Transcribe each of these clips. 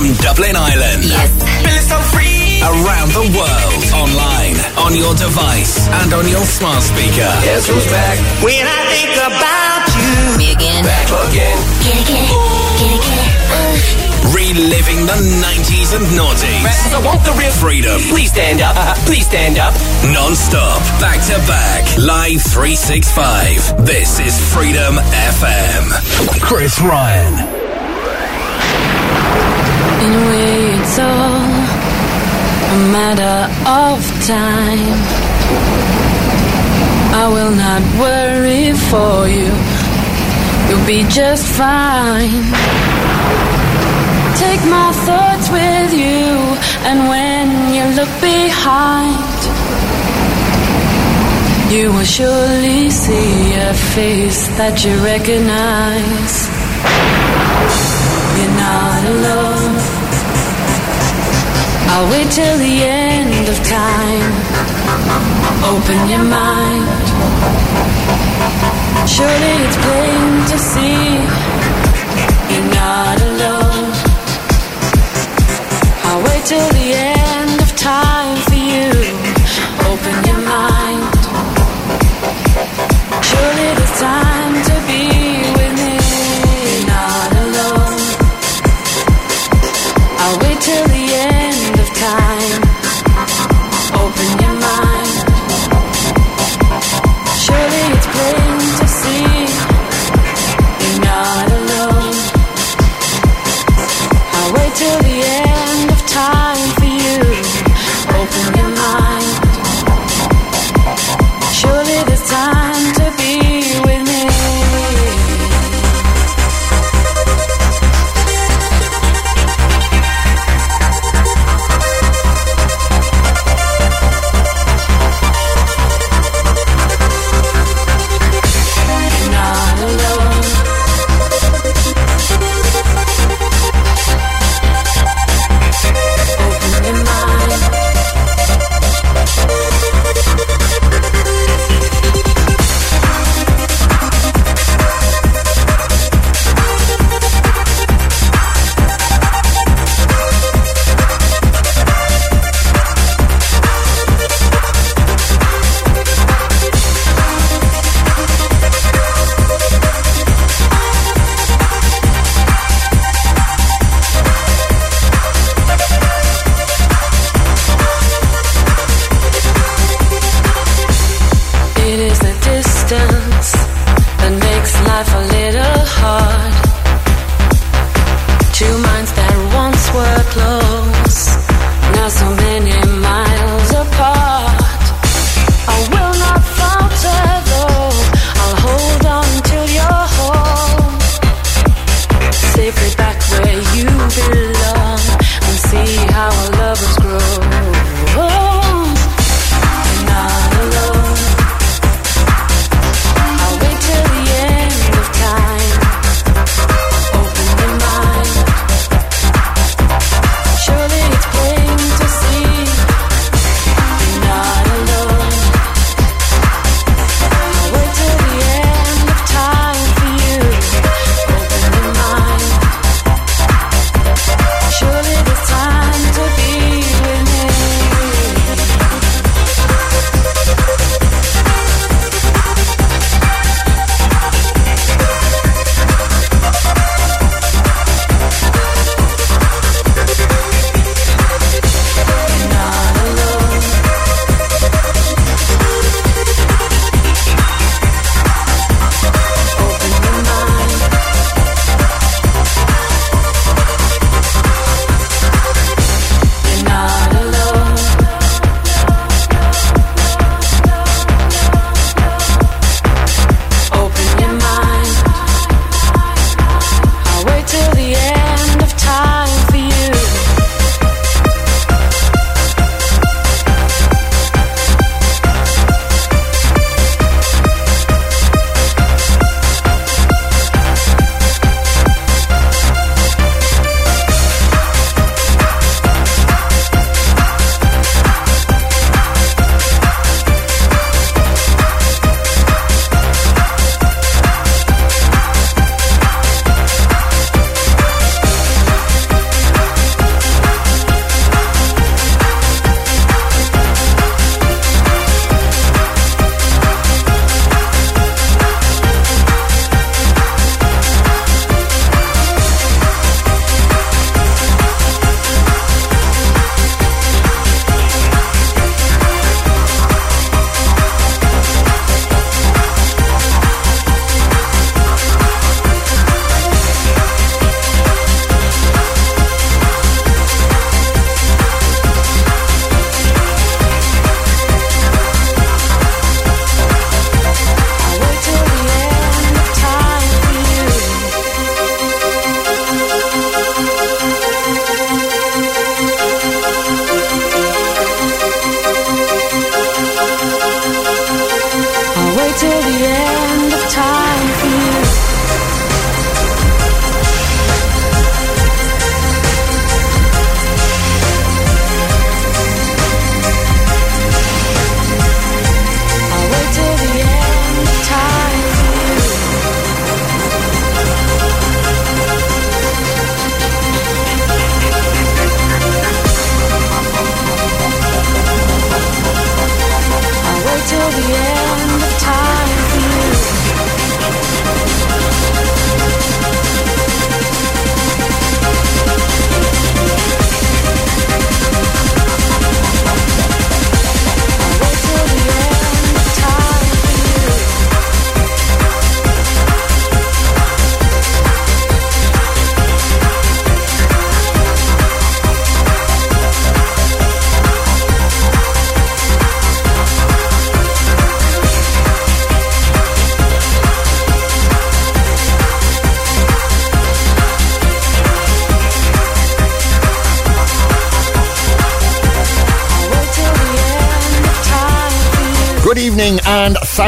From Dublin Ireland. Yes. So free. Around the world. Online, on your device, and on your smart speaker. Guess who's back? When I think about you. Me again. Back again. Get it, get it. Get it, get it. Uh. Reliving the 90s and noughties. Rappers, I want the real Freedom. Please stand up. Please stand up. Non-stop. Back to back. Live 365. This is Freedom FM. Chris Ryan. In a way, it's all a matter of time. I will not worry for you. You'll be just fine. Take my thoughts with you, and when you look behind, you will surely see a face that you recognize. You're not alone. I'll wait till the end of time. Open your mind. Surely it's plain to see you're not alone. I'll wait till the end of time for you. Open your mind. Surely there's time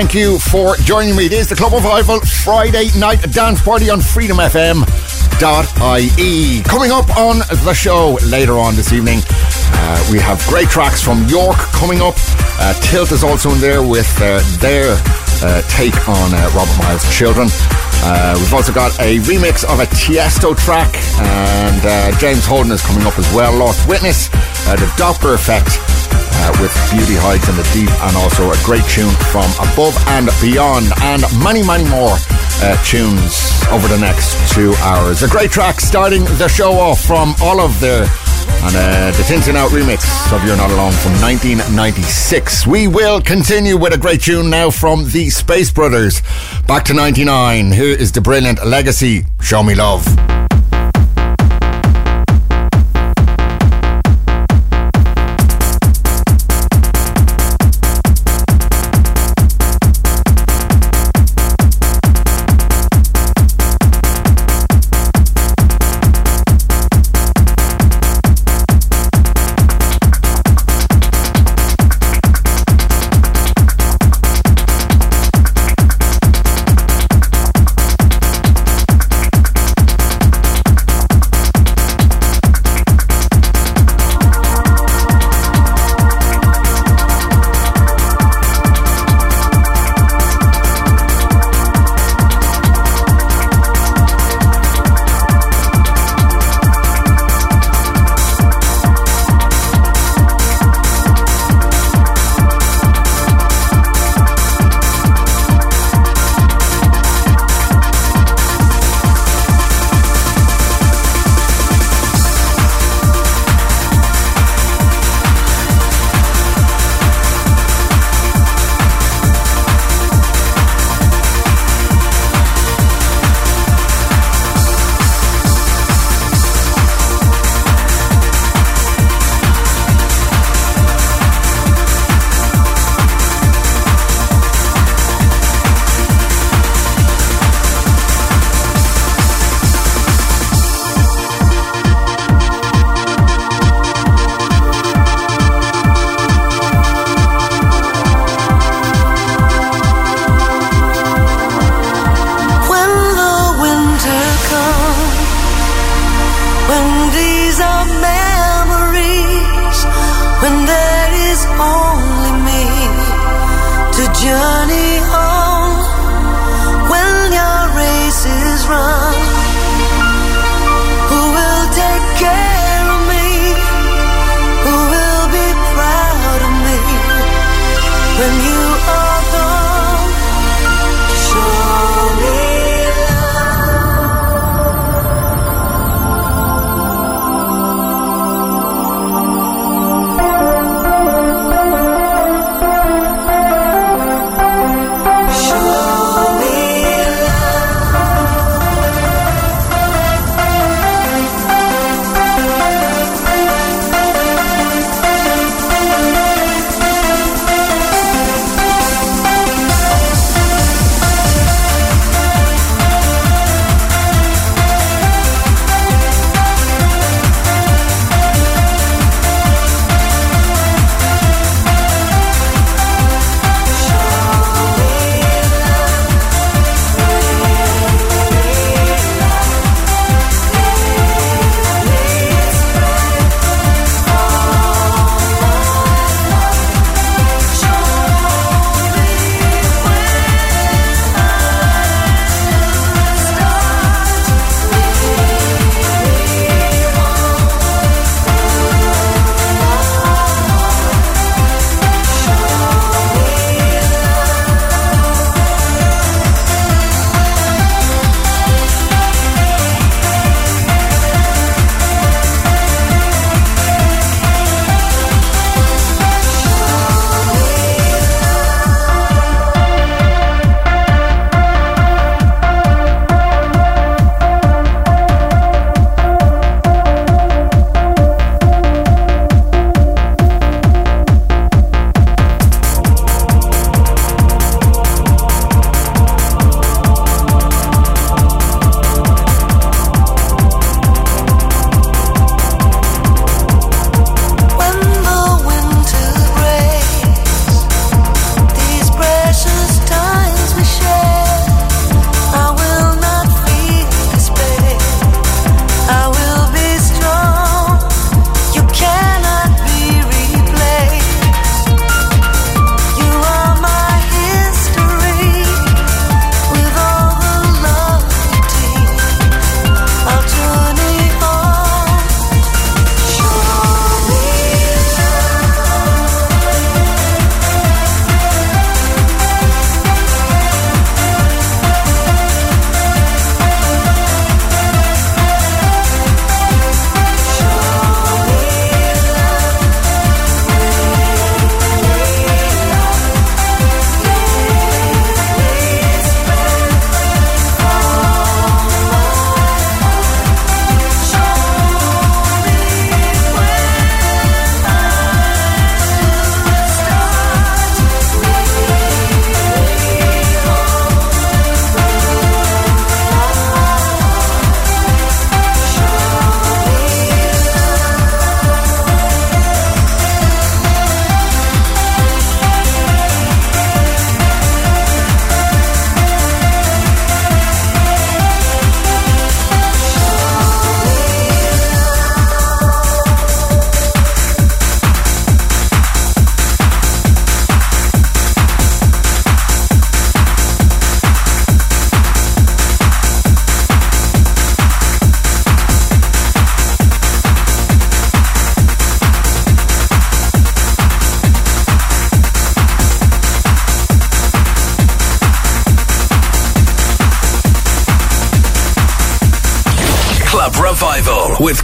thank you for joining me. It is the Club Revival Friday night dance party on Freedom FM. .ie. Coming up on the show later on this evening, uh, we have great tracks from York coming up. Uh, Tilt is also in there with uh, their uh, take on uh, Robert Miles' Children. Uh, we've also got a remix of a Tiesto track, and James Holden is coming up as well. Lost Witness, the Doppler Effect, uh, with Beauty Hides in the Deep and also a great tune from Above and Beyond and many, many more uh, tunes over the next two hours. A great track starting the show off from Olive and uh, the Tin Tin Out remix of You're Not Alone from 1996. We will continue with a great tune now from the Space Brothers. Back to 99. Here is the brilliant Legacy, Show Me Love.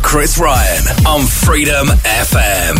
Chris Ryan on Freedom FM.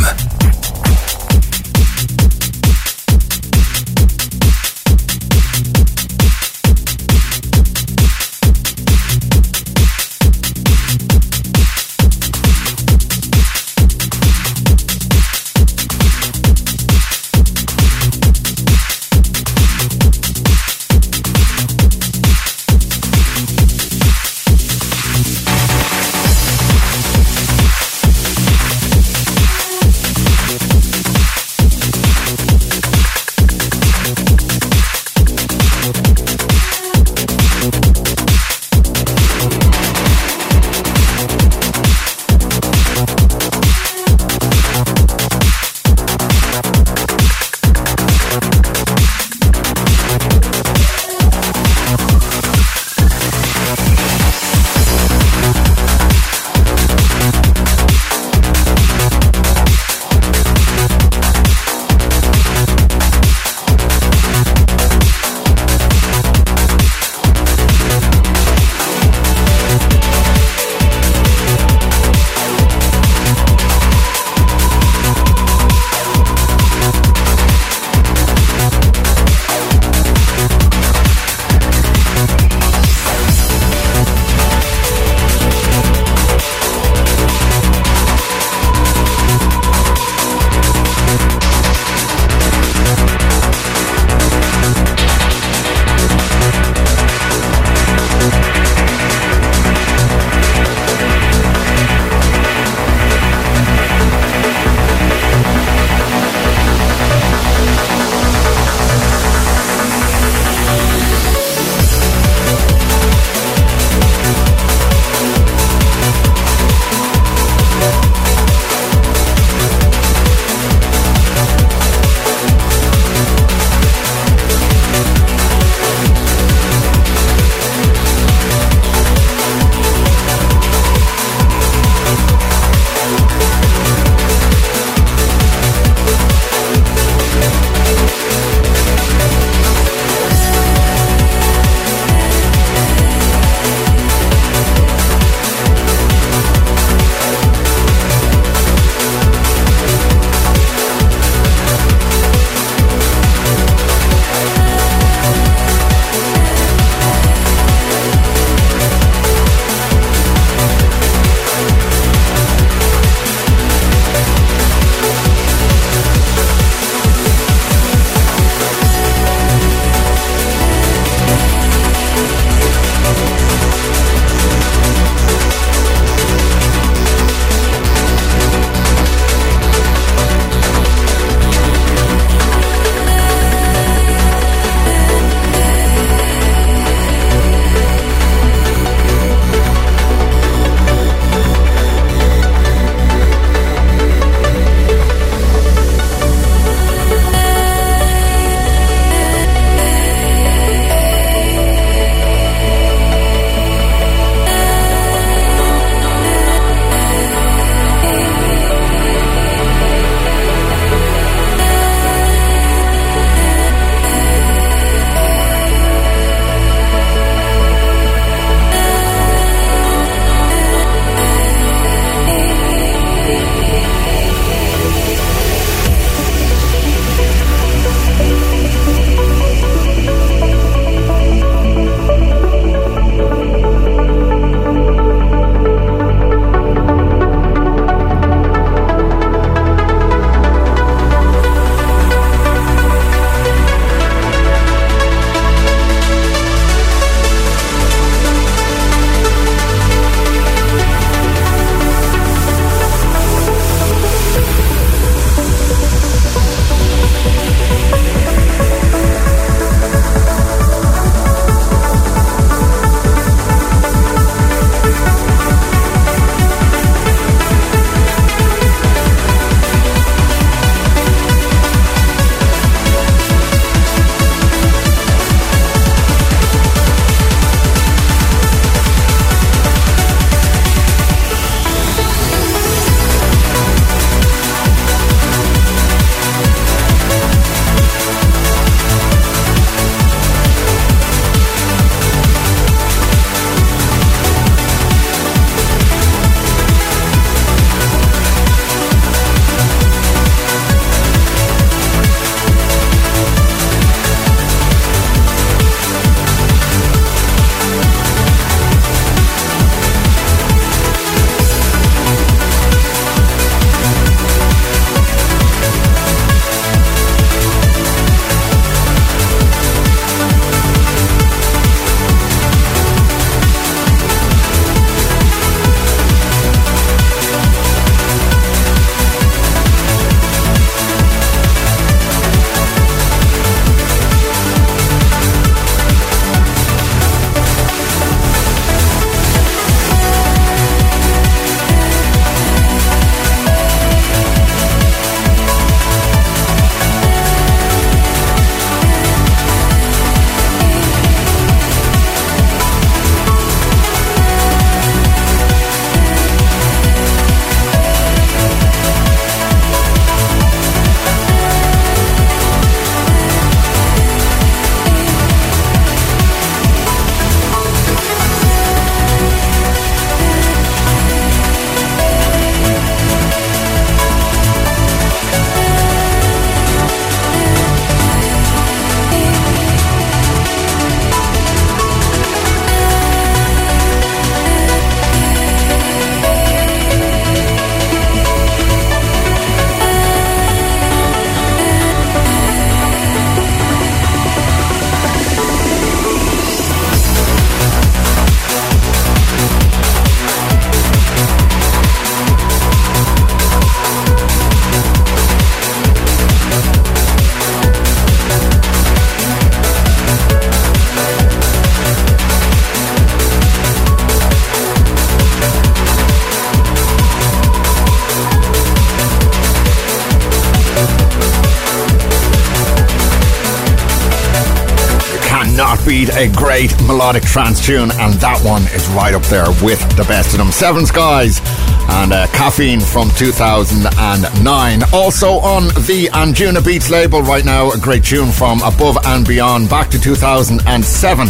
Melodic trance tune, and that one is right up there with the best of them. Seven Skies and uh, Caffeine from 2009. Also on the Anjunabeats label right now, a great tune from Above and Beyond back to 2007.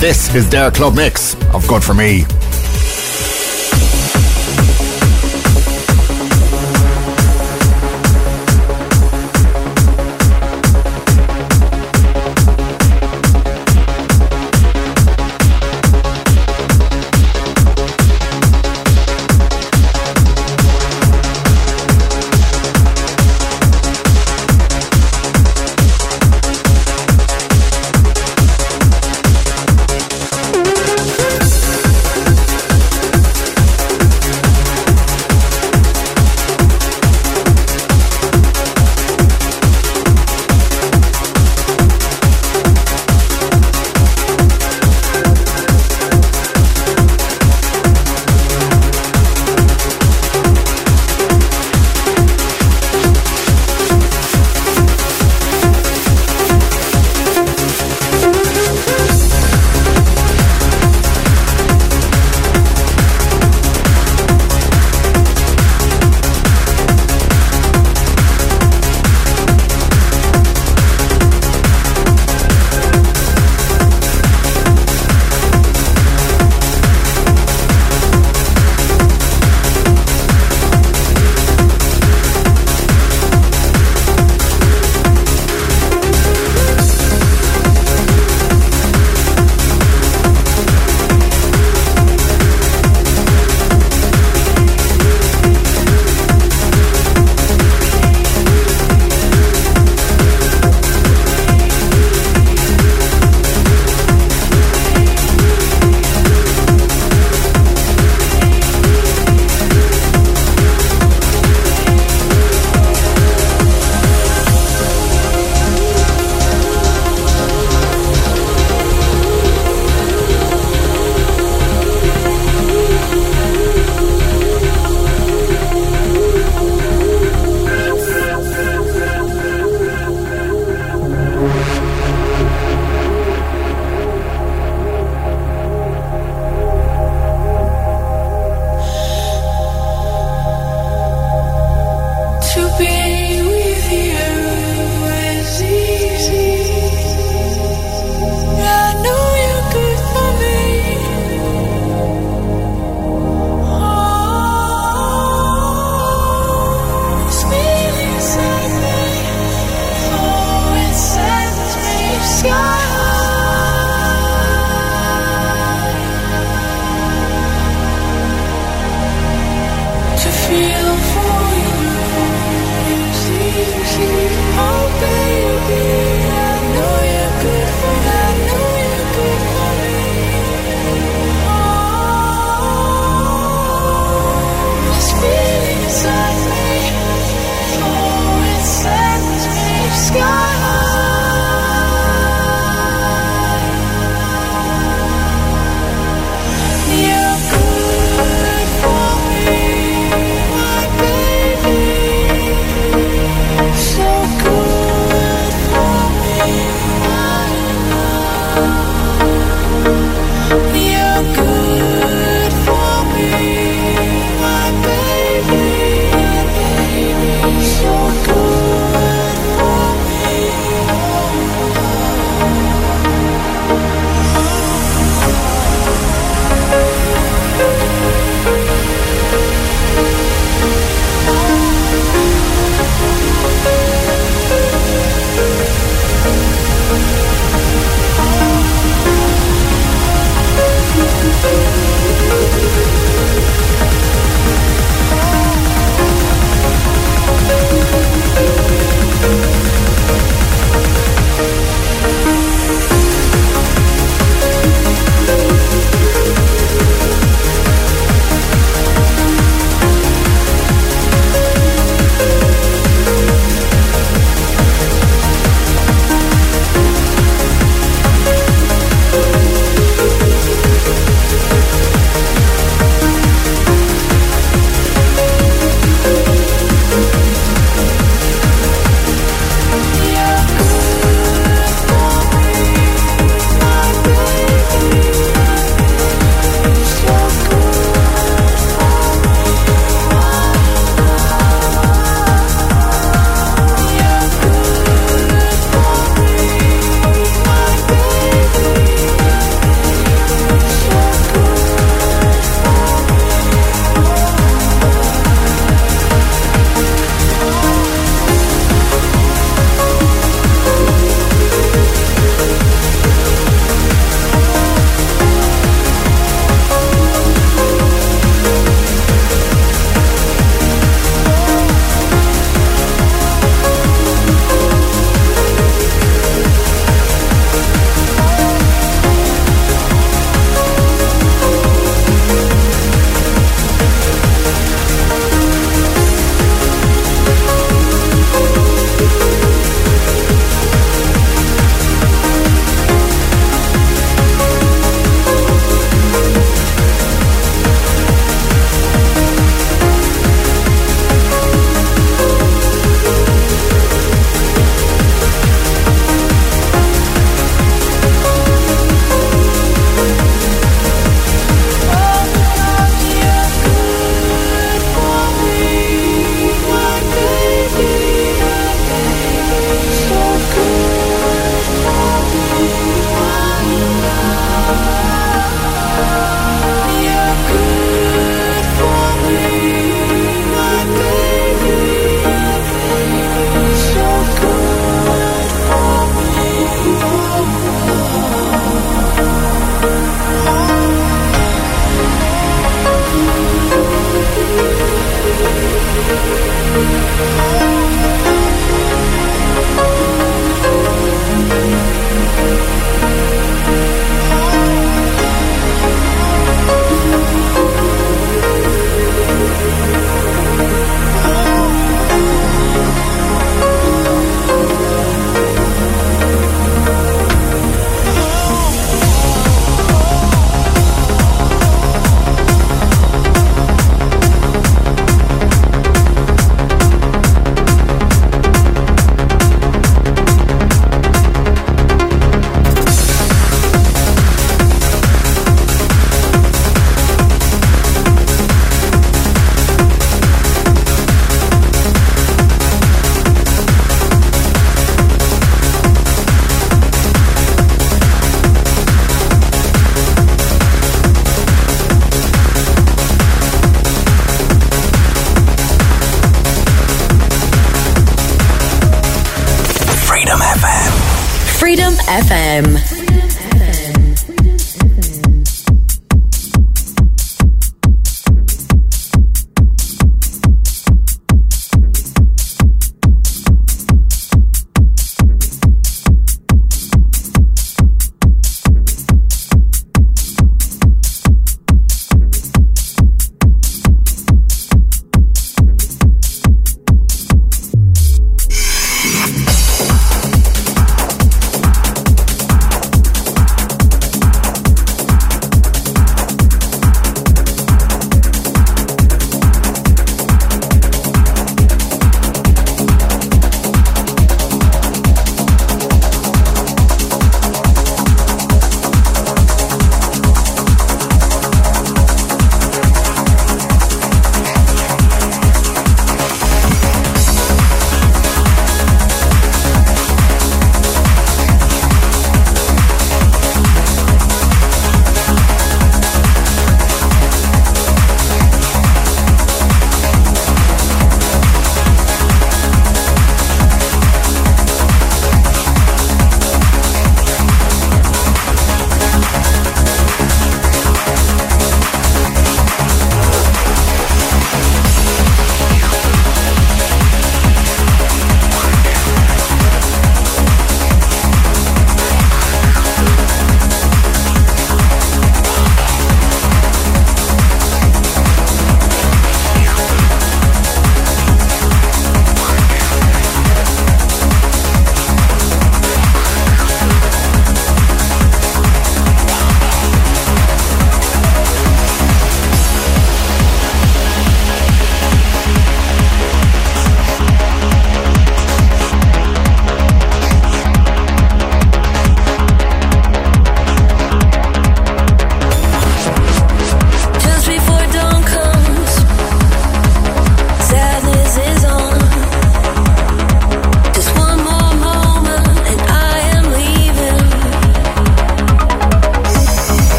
This is their club mix of Good For Me.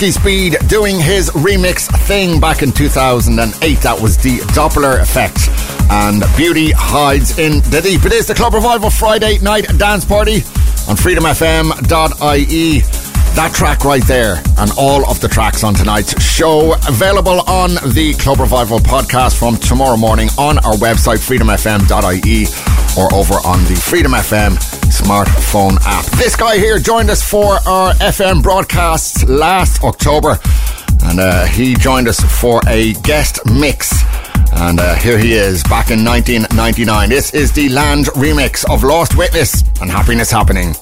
Ronski Speed doing his remix thing back in 2008. That was the Doppler effect. And Beauty hides in the deep. It is the Club Revival Friday night dance party on freedomfm.ie. That track right there and all of the tracks on tonight's show available on the Club Revival podcast from tomorrow morning on our website freedomfm.ie or over on the Freedom FM smartphone app. This guy here joined us for our FM broadcasts last October and uh, he joined us for a guest mix. And uh, here he is back in 1999. This is the Lange remix of Lost Witness and Happiness Happening.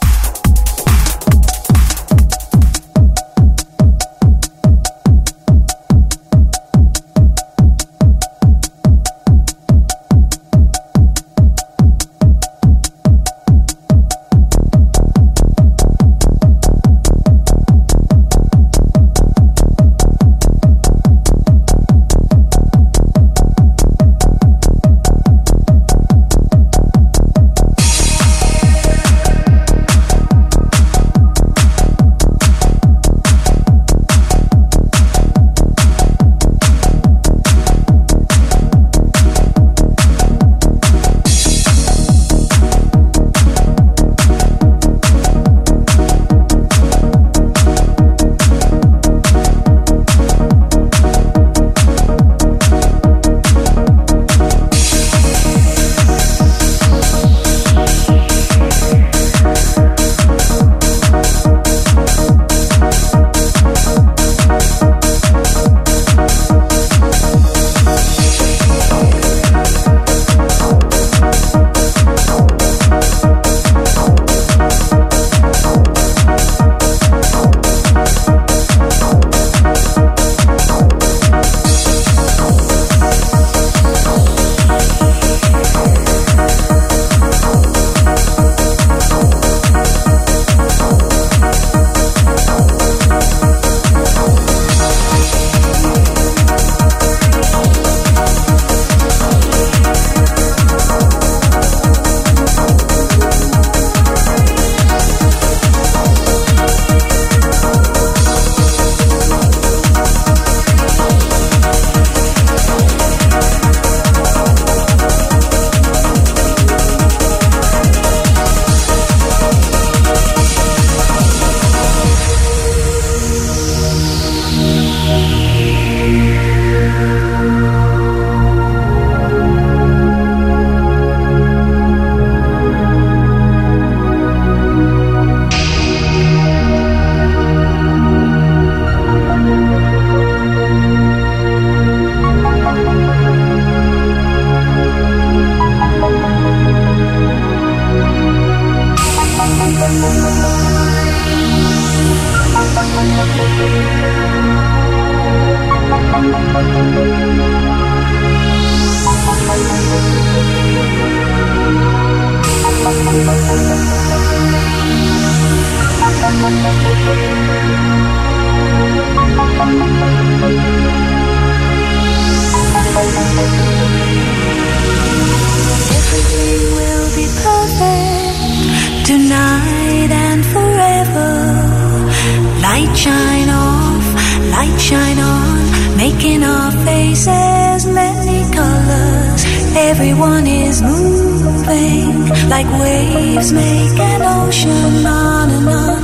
make an ocean on and on.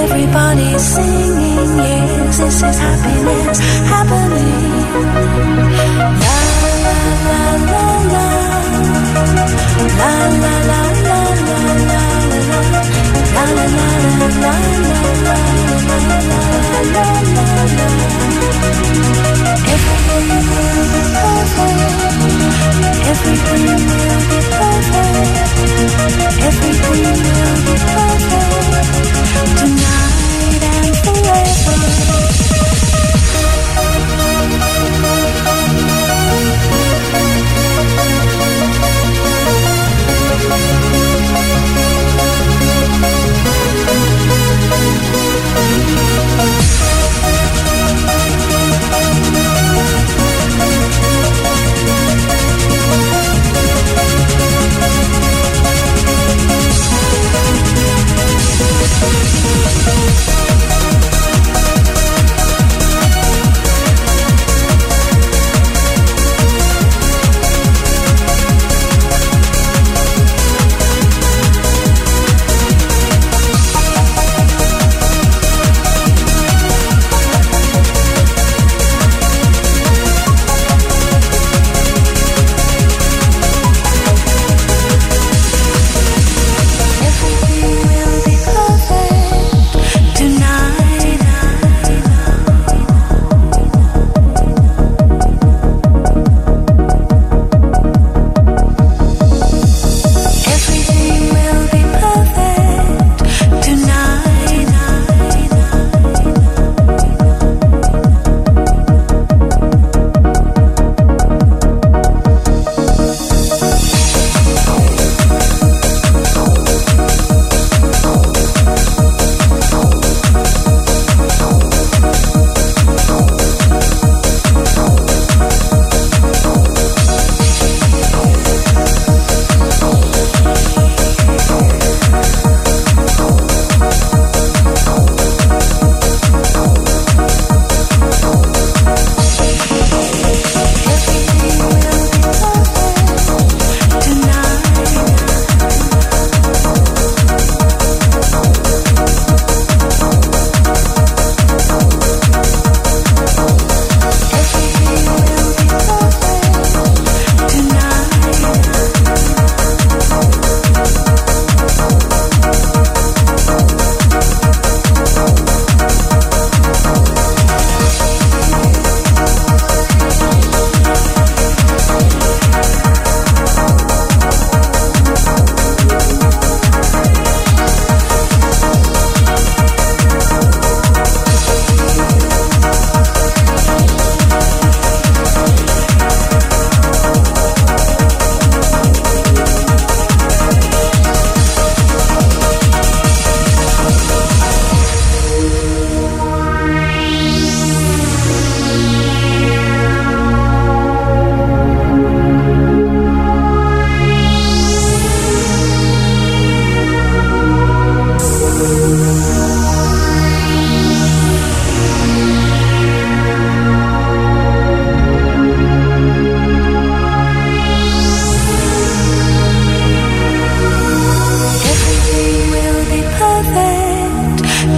Everybody's singing, yes, this is happiness happening. La la la la la. La la la la la la la. La la la la la la la la la la. Everything. Everything will be Everything will be tonight and forever.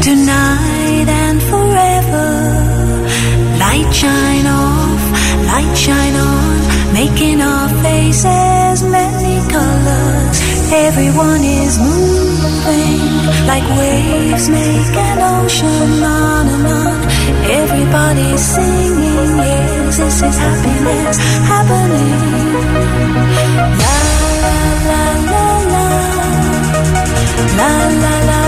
Tonight and forever. Light shine off, light shine on, making our faces many colors. Everyone is moving like waves make an ocean on and on. Everybody's singing, yes, this is happiness happening. La la la la la la la la.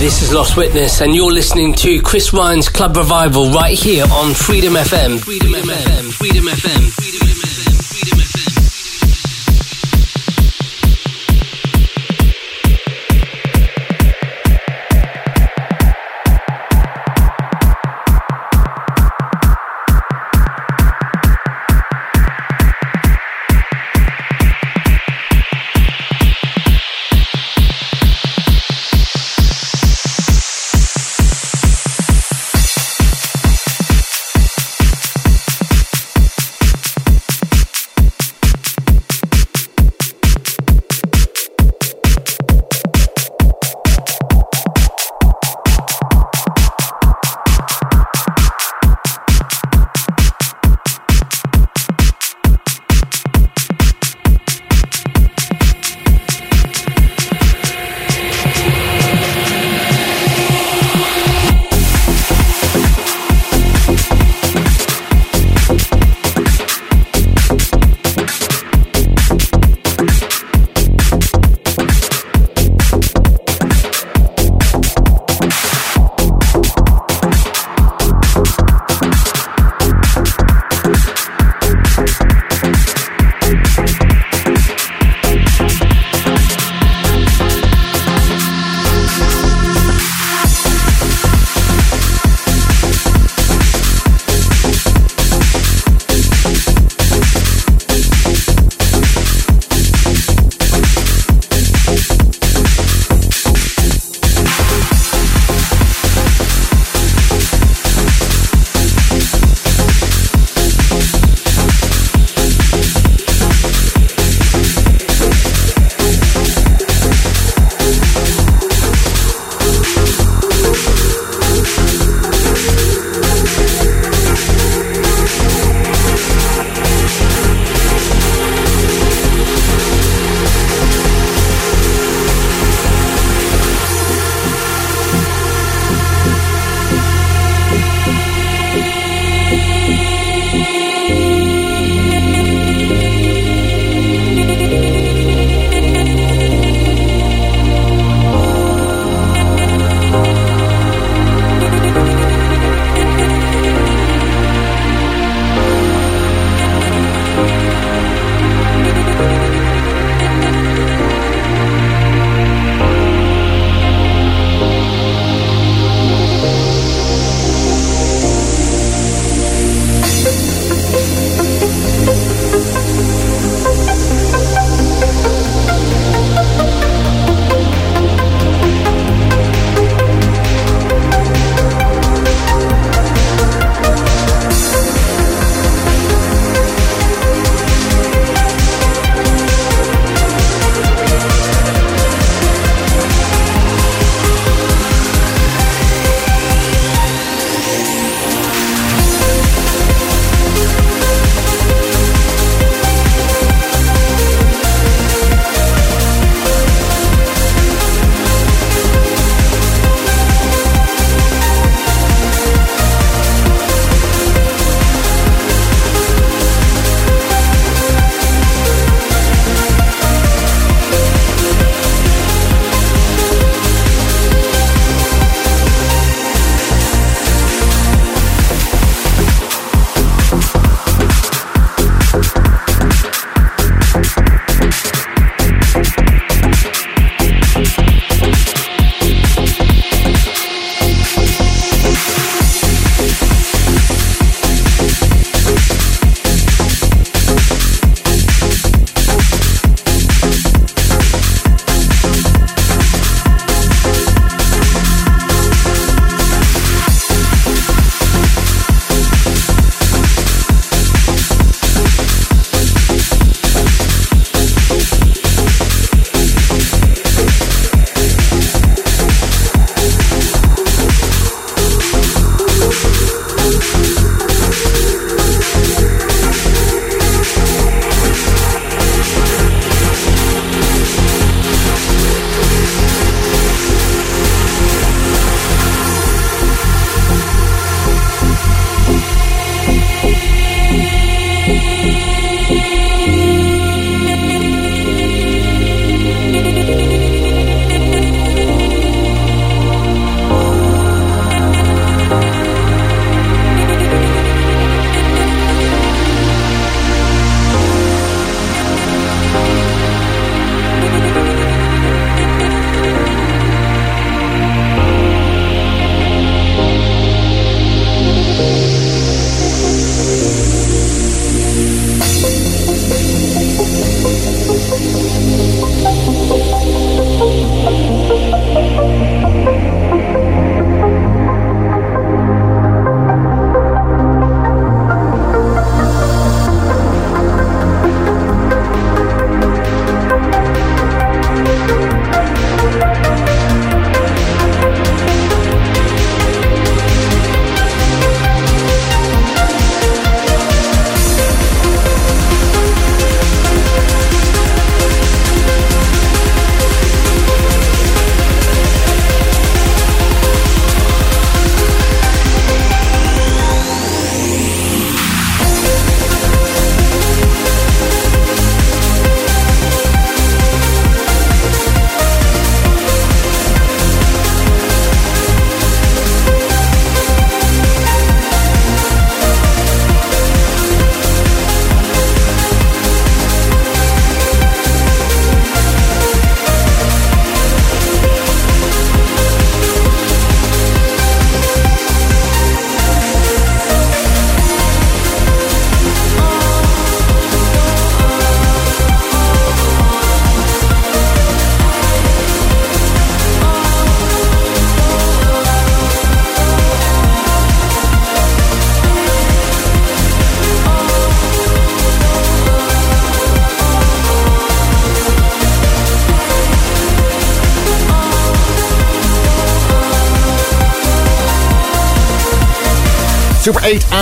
this is Lost Witness, and you're listening to Chris Ryan's Club Revival right here on Freedom FM. Freedom FM. Freedom FM. Freedom FM.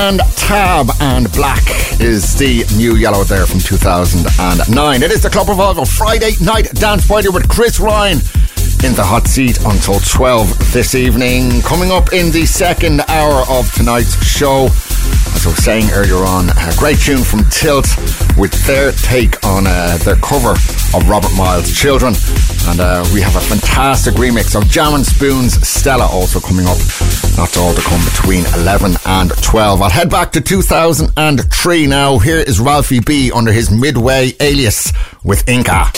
And Tab and Black is the new yellow there from 2009. It is the Club Revival Friday night dance party with Chris Ryan in the hot seat until 12 this evening. Coming up in the second hour of tonight's show, as I was saying earlier on, a great tune from Tilt with their take on uh, their cover of Robert Miles' Children. And uh, we have a fantastic remix of Jam and Spoon's Stella also coming up. That's all to come between 11 and 12. I'll head back to 2003 now. Here is Ralphie B under his Midway alias with Inca.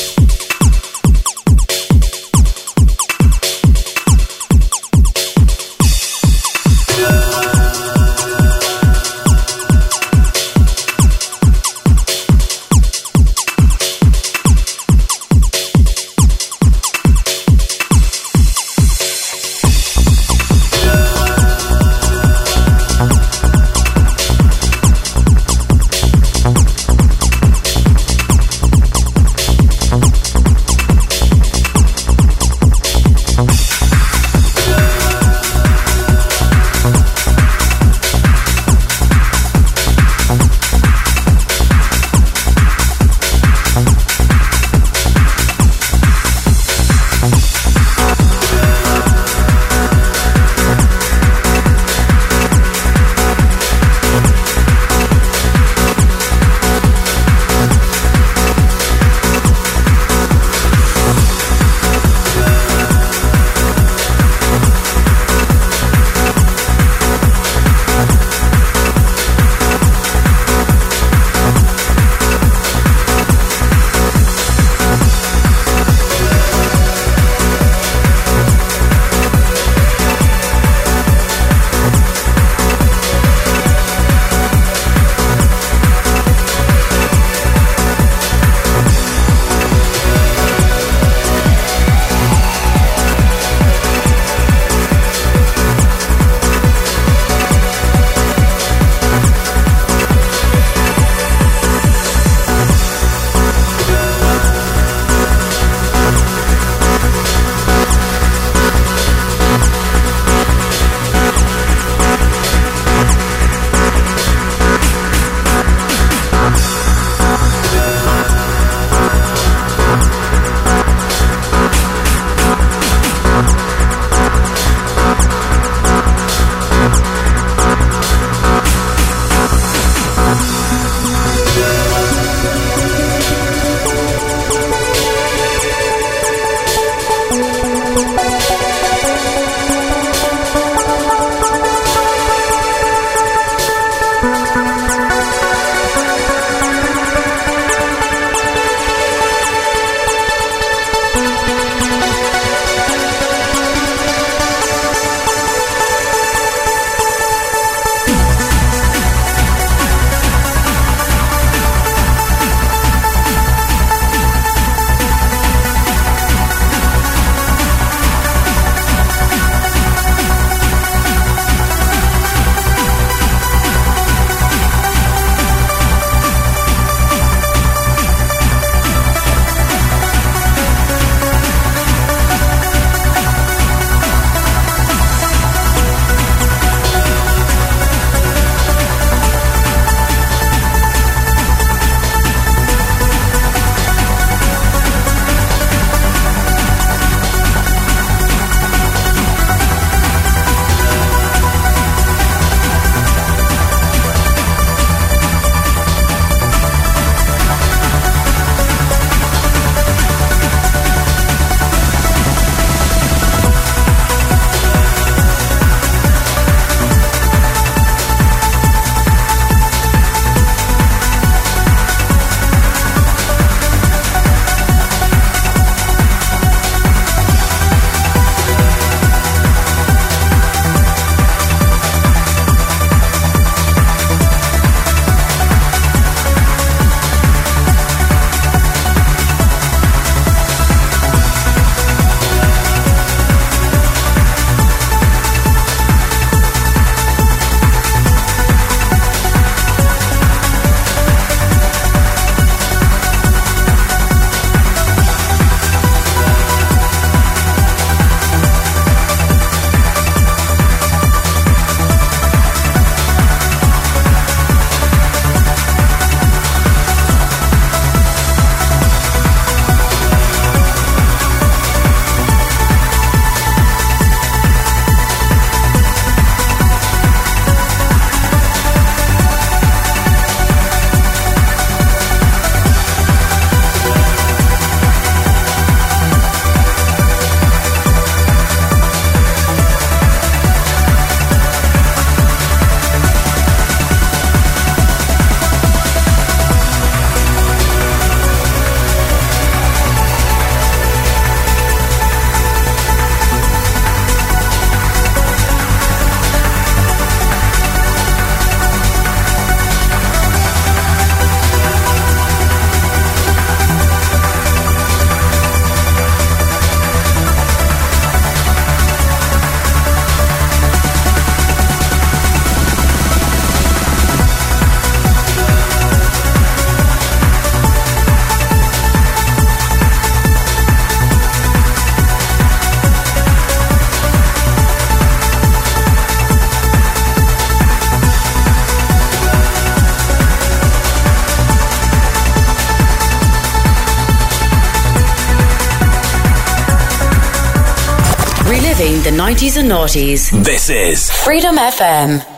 90s noughties. This is Freedom FM.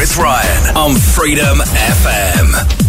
Chris Ryan on Freedom FM.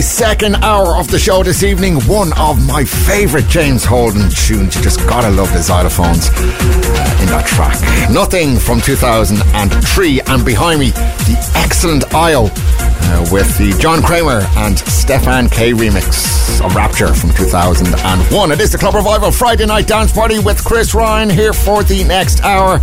Second hour of the show this evening, one of my favourite James Holden tunes. You just gotta love the xylophones in that track. Nothing from 2003, and behind me, the excellent iiO uh, with the John Creamer and Stephane K remix of Rapture from 2001. It is the Club Revival Friday Night Dance Party with Chris Ryan here for the next hour.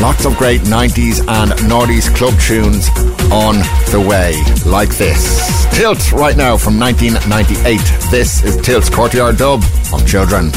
Lots of great 90s and noughties club tunes on the way, like this. Tilt right now from 1998. This is Tilt's Courtyard Dub on Children.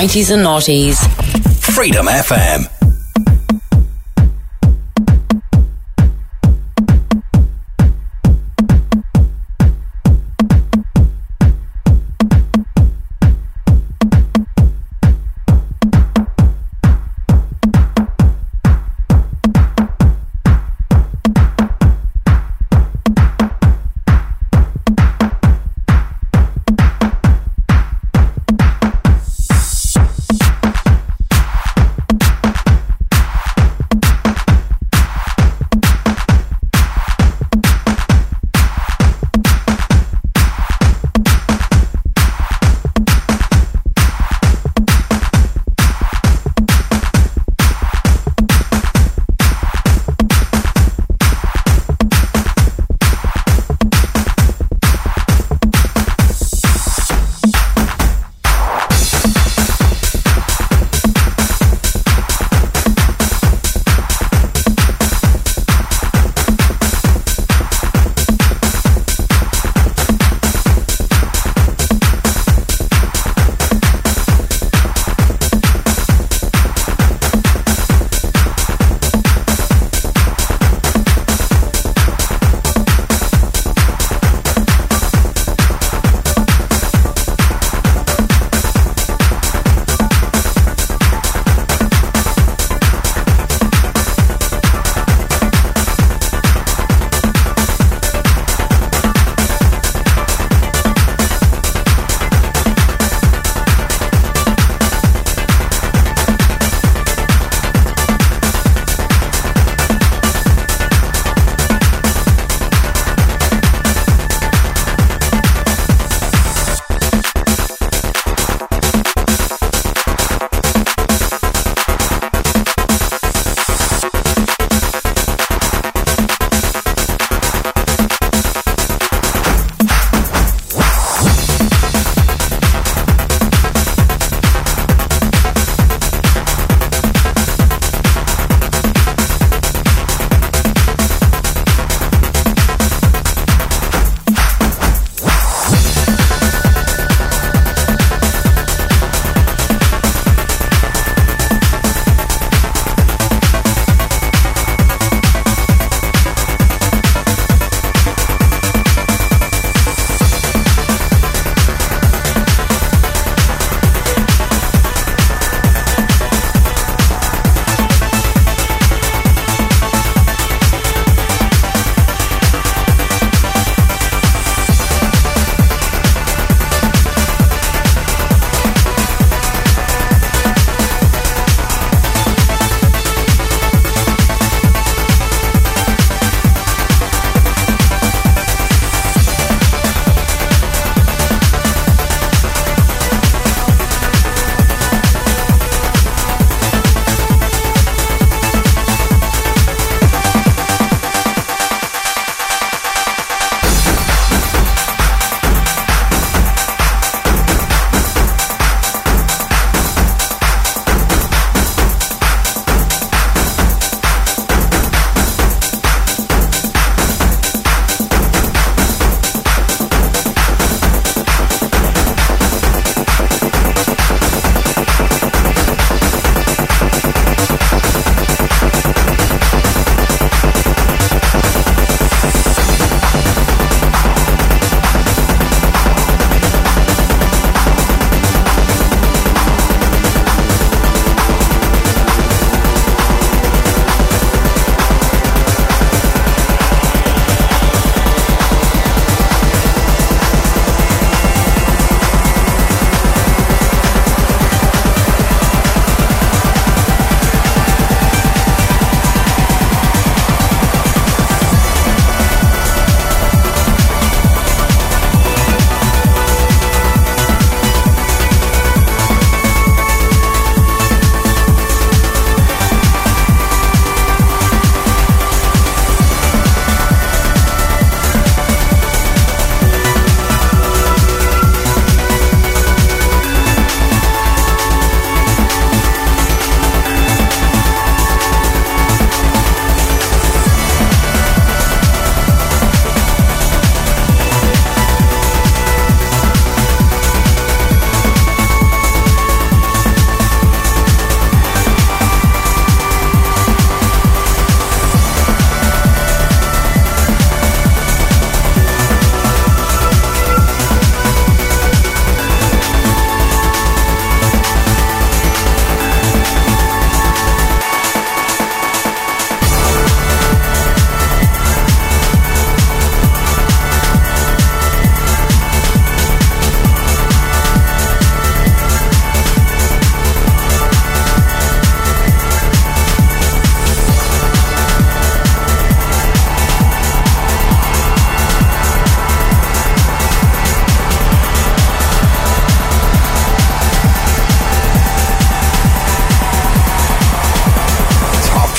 90s and noughties. Freedom FM.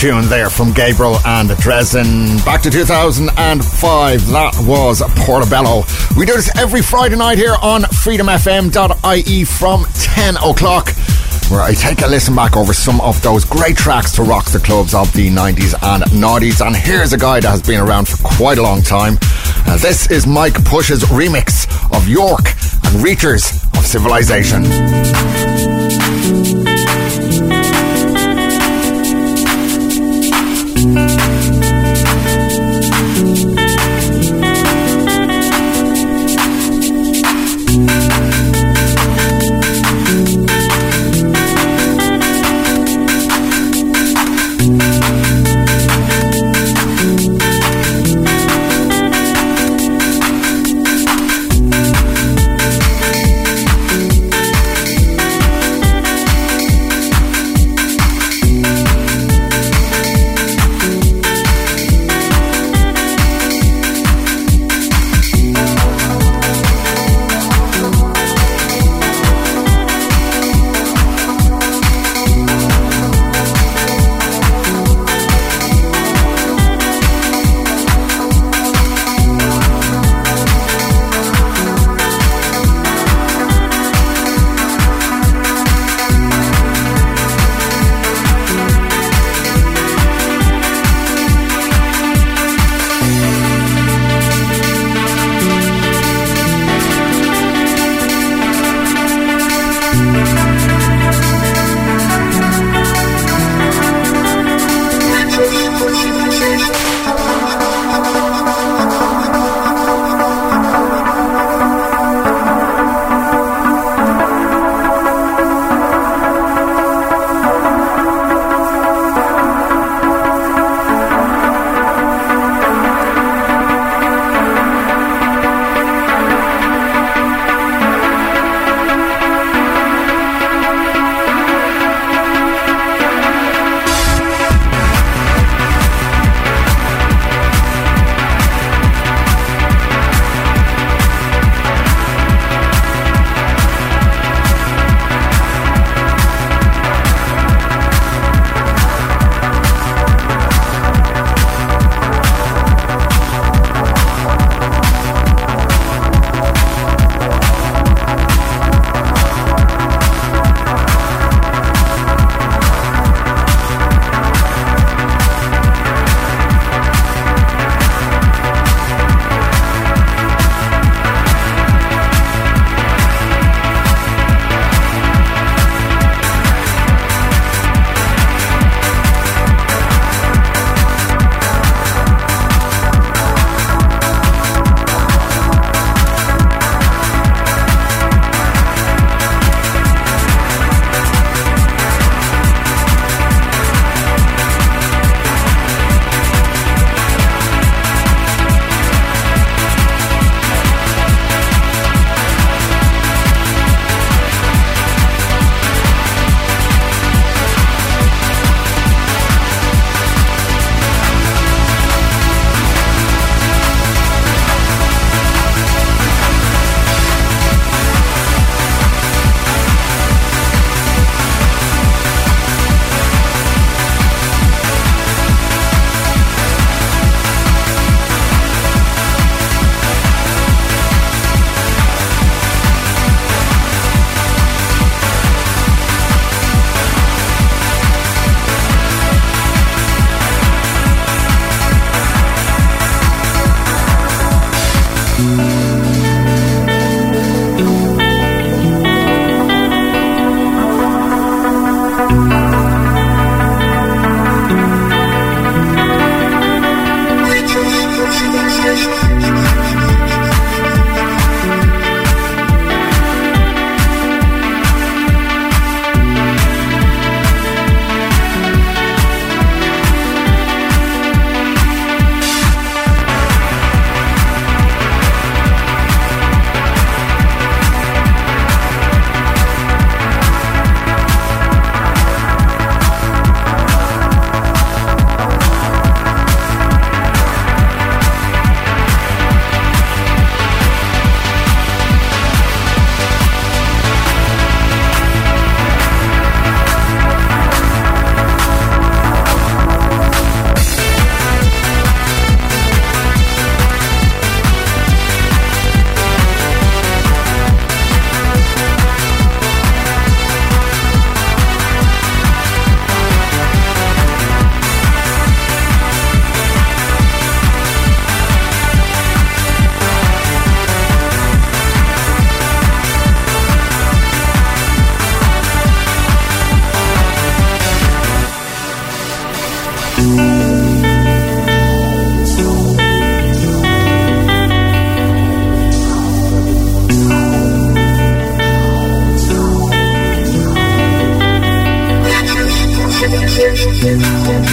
Tune there from Gabriel and Dresden. Back to 2005, that was Portobello. We do this every Friday night here on freedomfm.ie from 10 o'clock where I take a listen back over some of those great tracks to rock the clubs of the 90s and 90s. And here's a guy that has been around for quite a long time. Uh, this is Mike Push's remix of York and Reachers of Civilization. Chris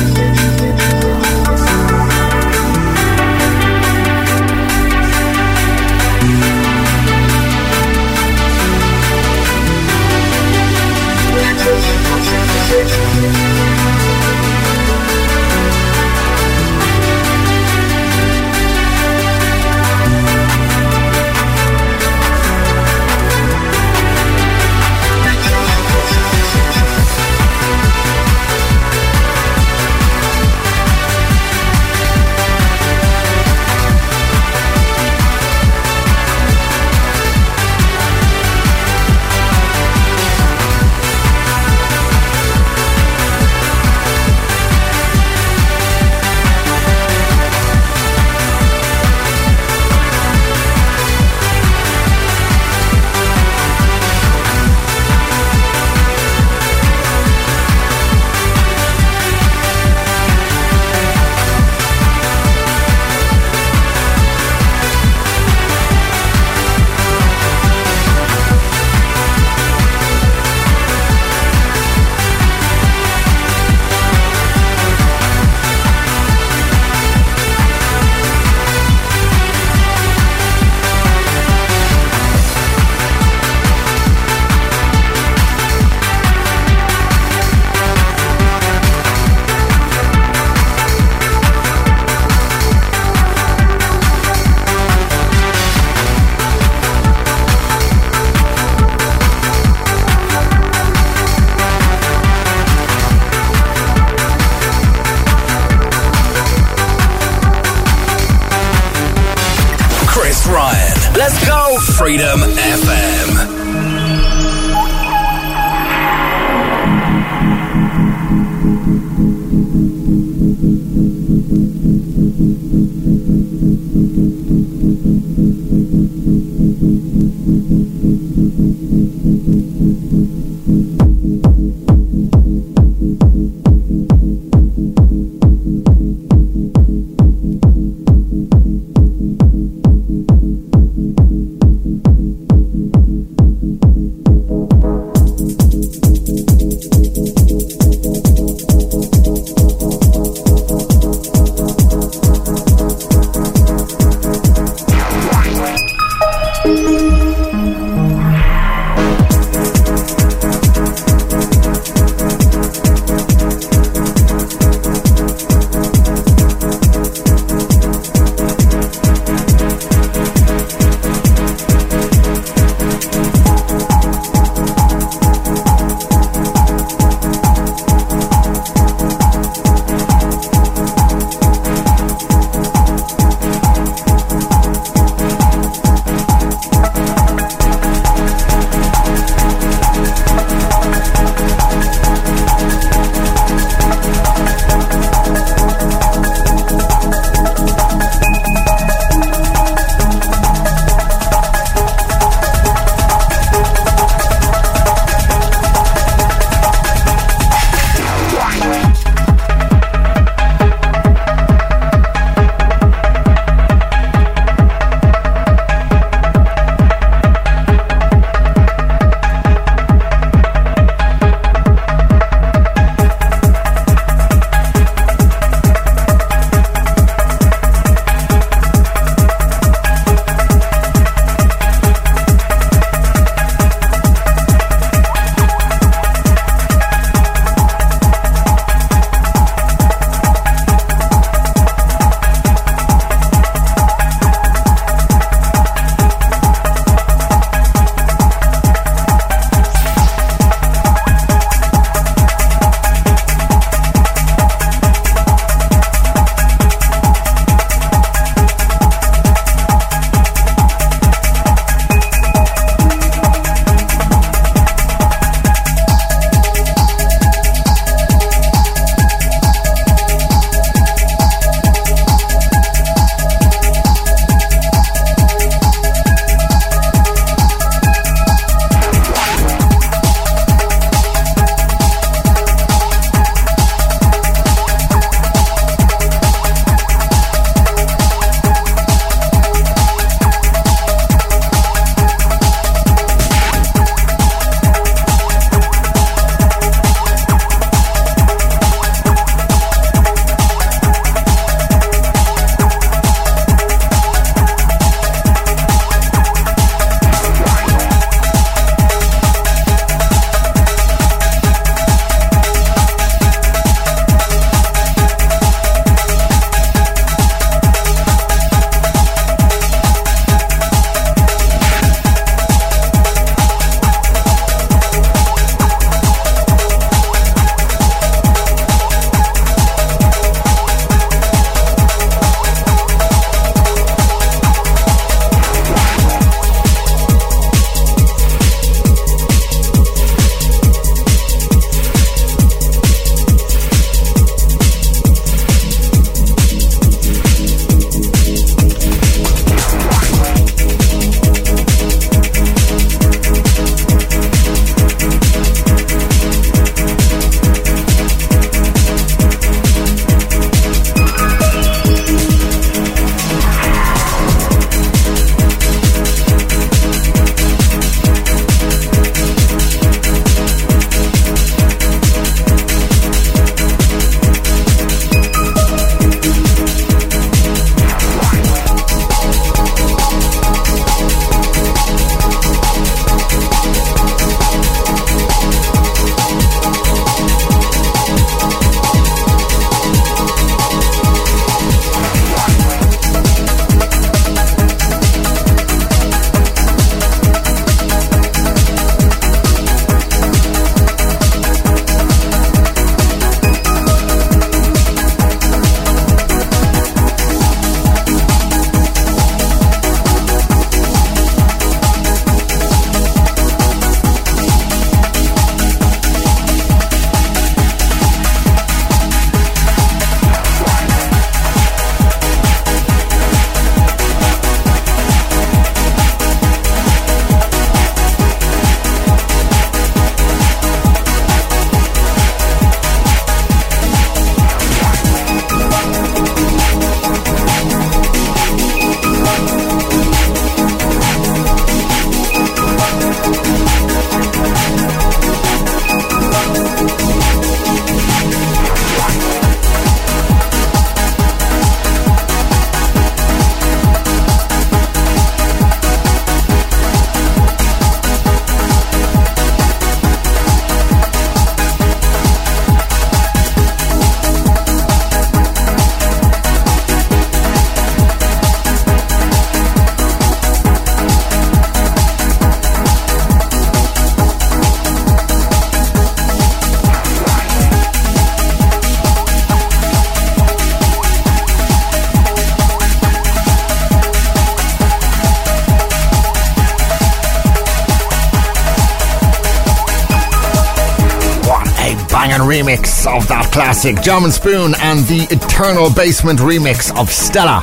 classic. Spoon and the Eternal Basement remix of Stella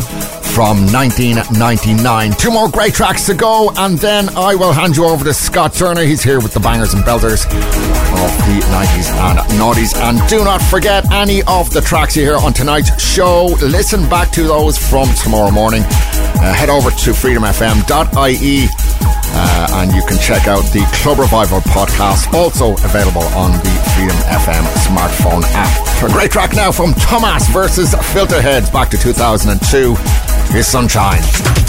from 1999. Two more great tracks to go, and then I will hand you over to Scott Turner. He's here with the bangers and belters of the 90s and noughties. And do not forget any of the tracks you hear on tonight's show. Listen back to those from tomorrow morning. Uh, head over to freedomfm.ie uh, and you can check out the Club Revival podcast, also available on the Freedom FM smartphone app. A great track now from Tomaz versus Filterhedz back to 2002. Here's Sunshine.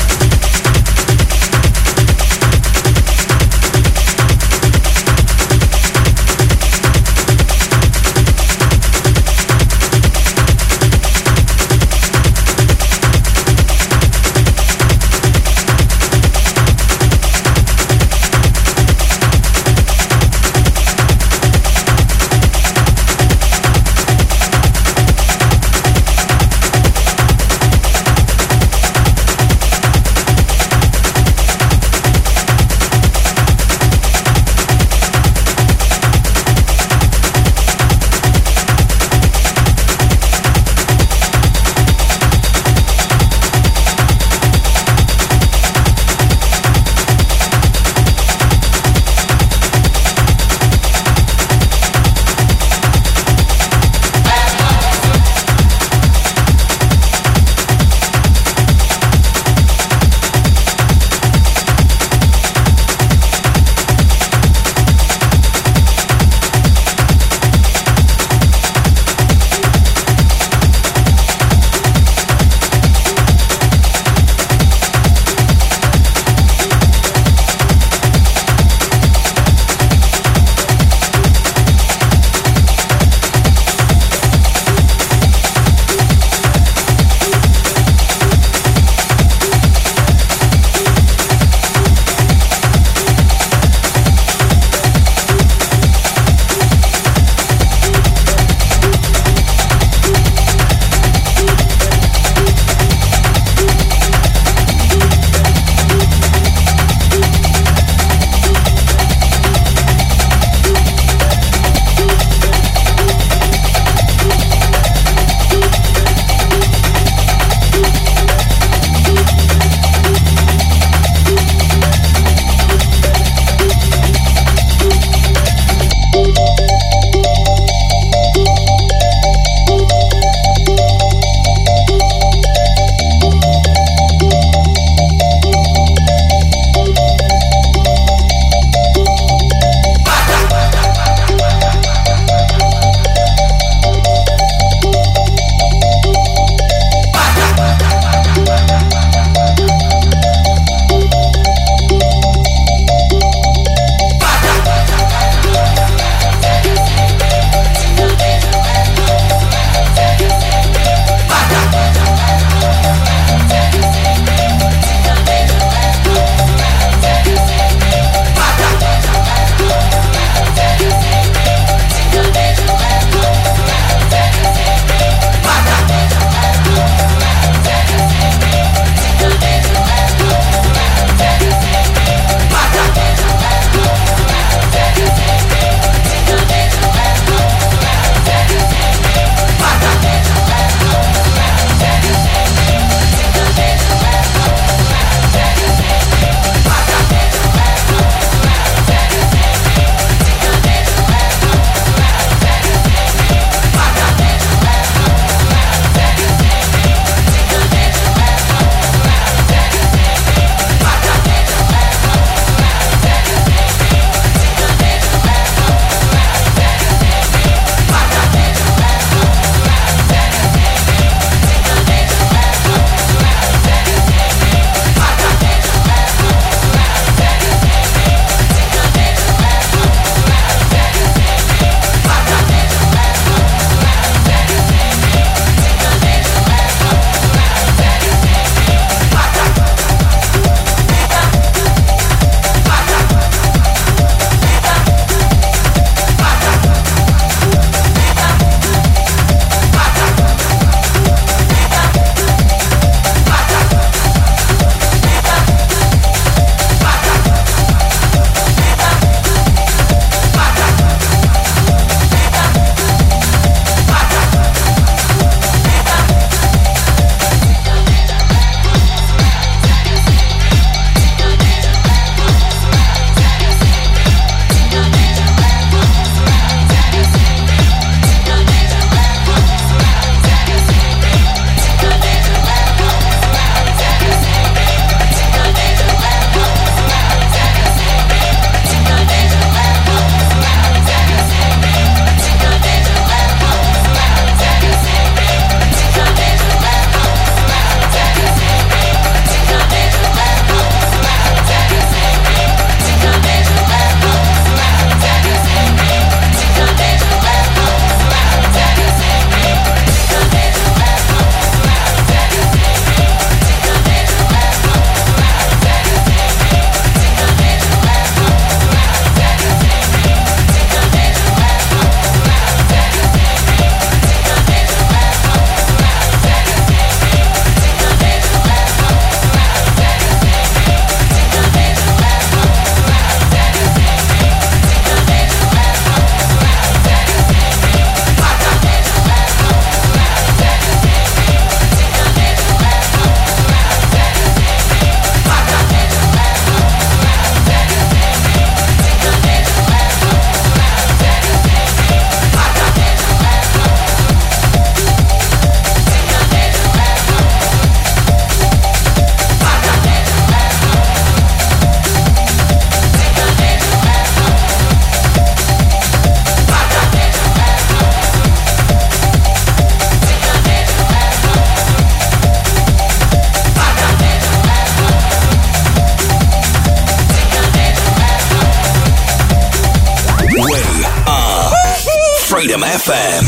FM.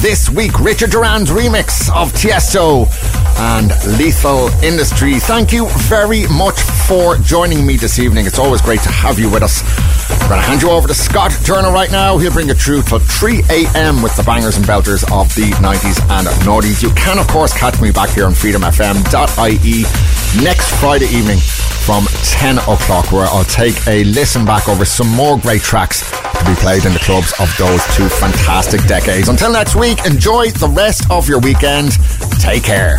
This week, Richard Durand's remix of Tiesto and Lethal Industry. Thank you very much for joining me this evening. It's always great to have you with us. I'm going to hand you over to Scott Turner right now. He'll bring you through till 3 a.m. with the bangers and belters of the 90s and noughties. You can, of course, catch me back here on freedomfm.ie next Friday evening from 10 o'clock, where I'll take a listen back over some more great tracks to be played in the clubs of those two fantastic decades. Until next week, enjoy the rest of your weekend. Take care.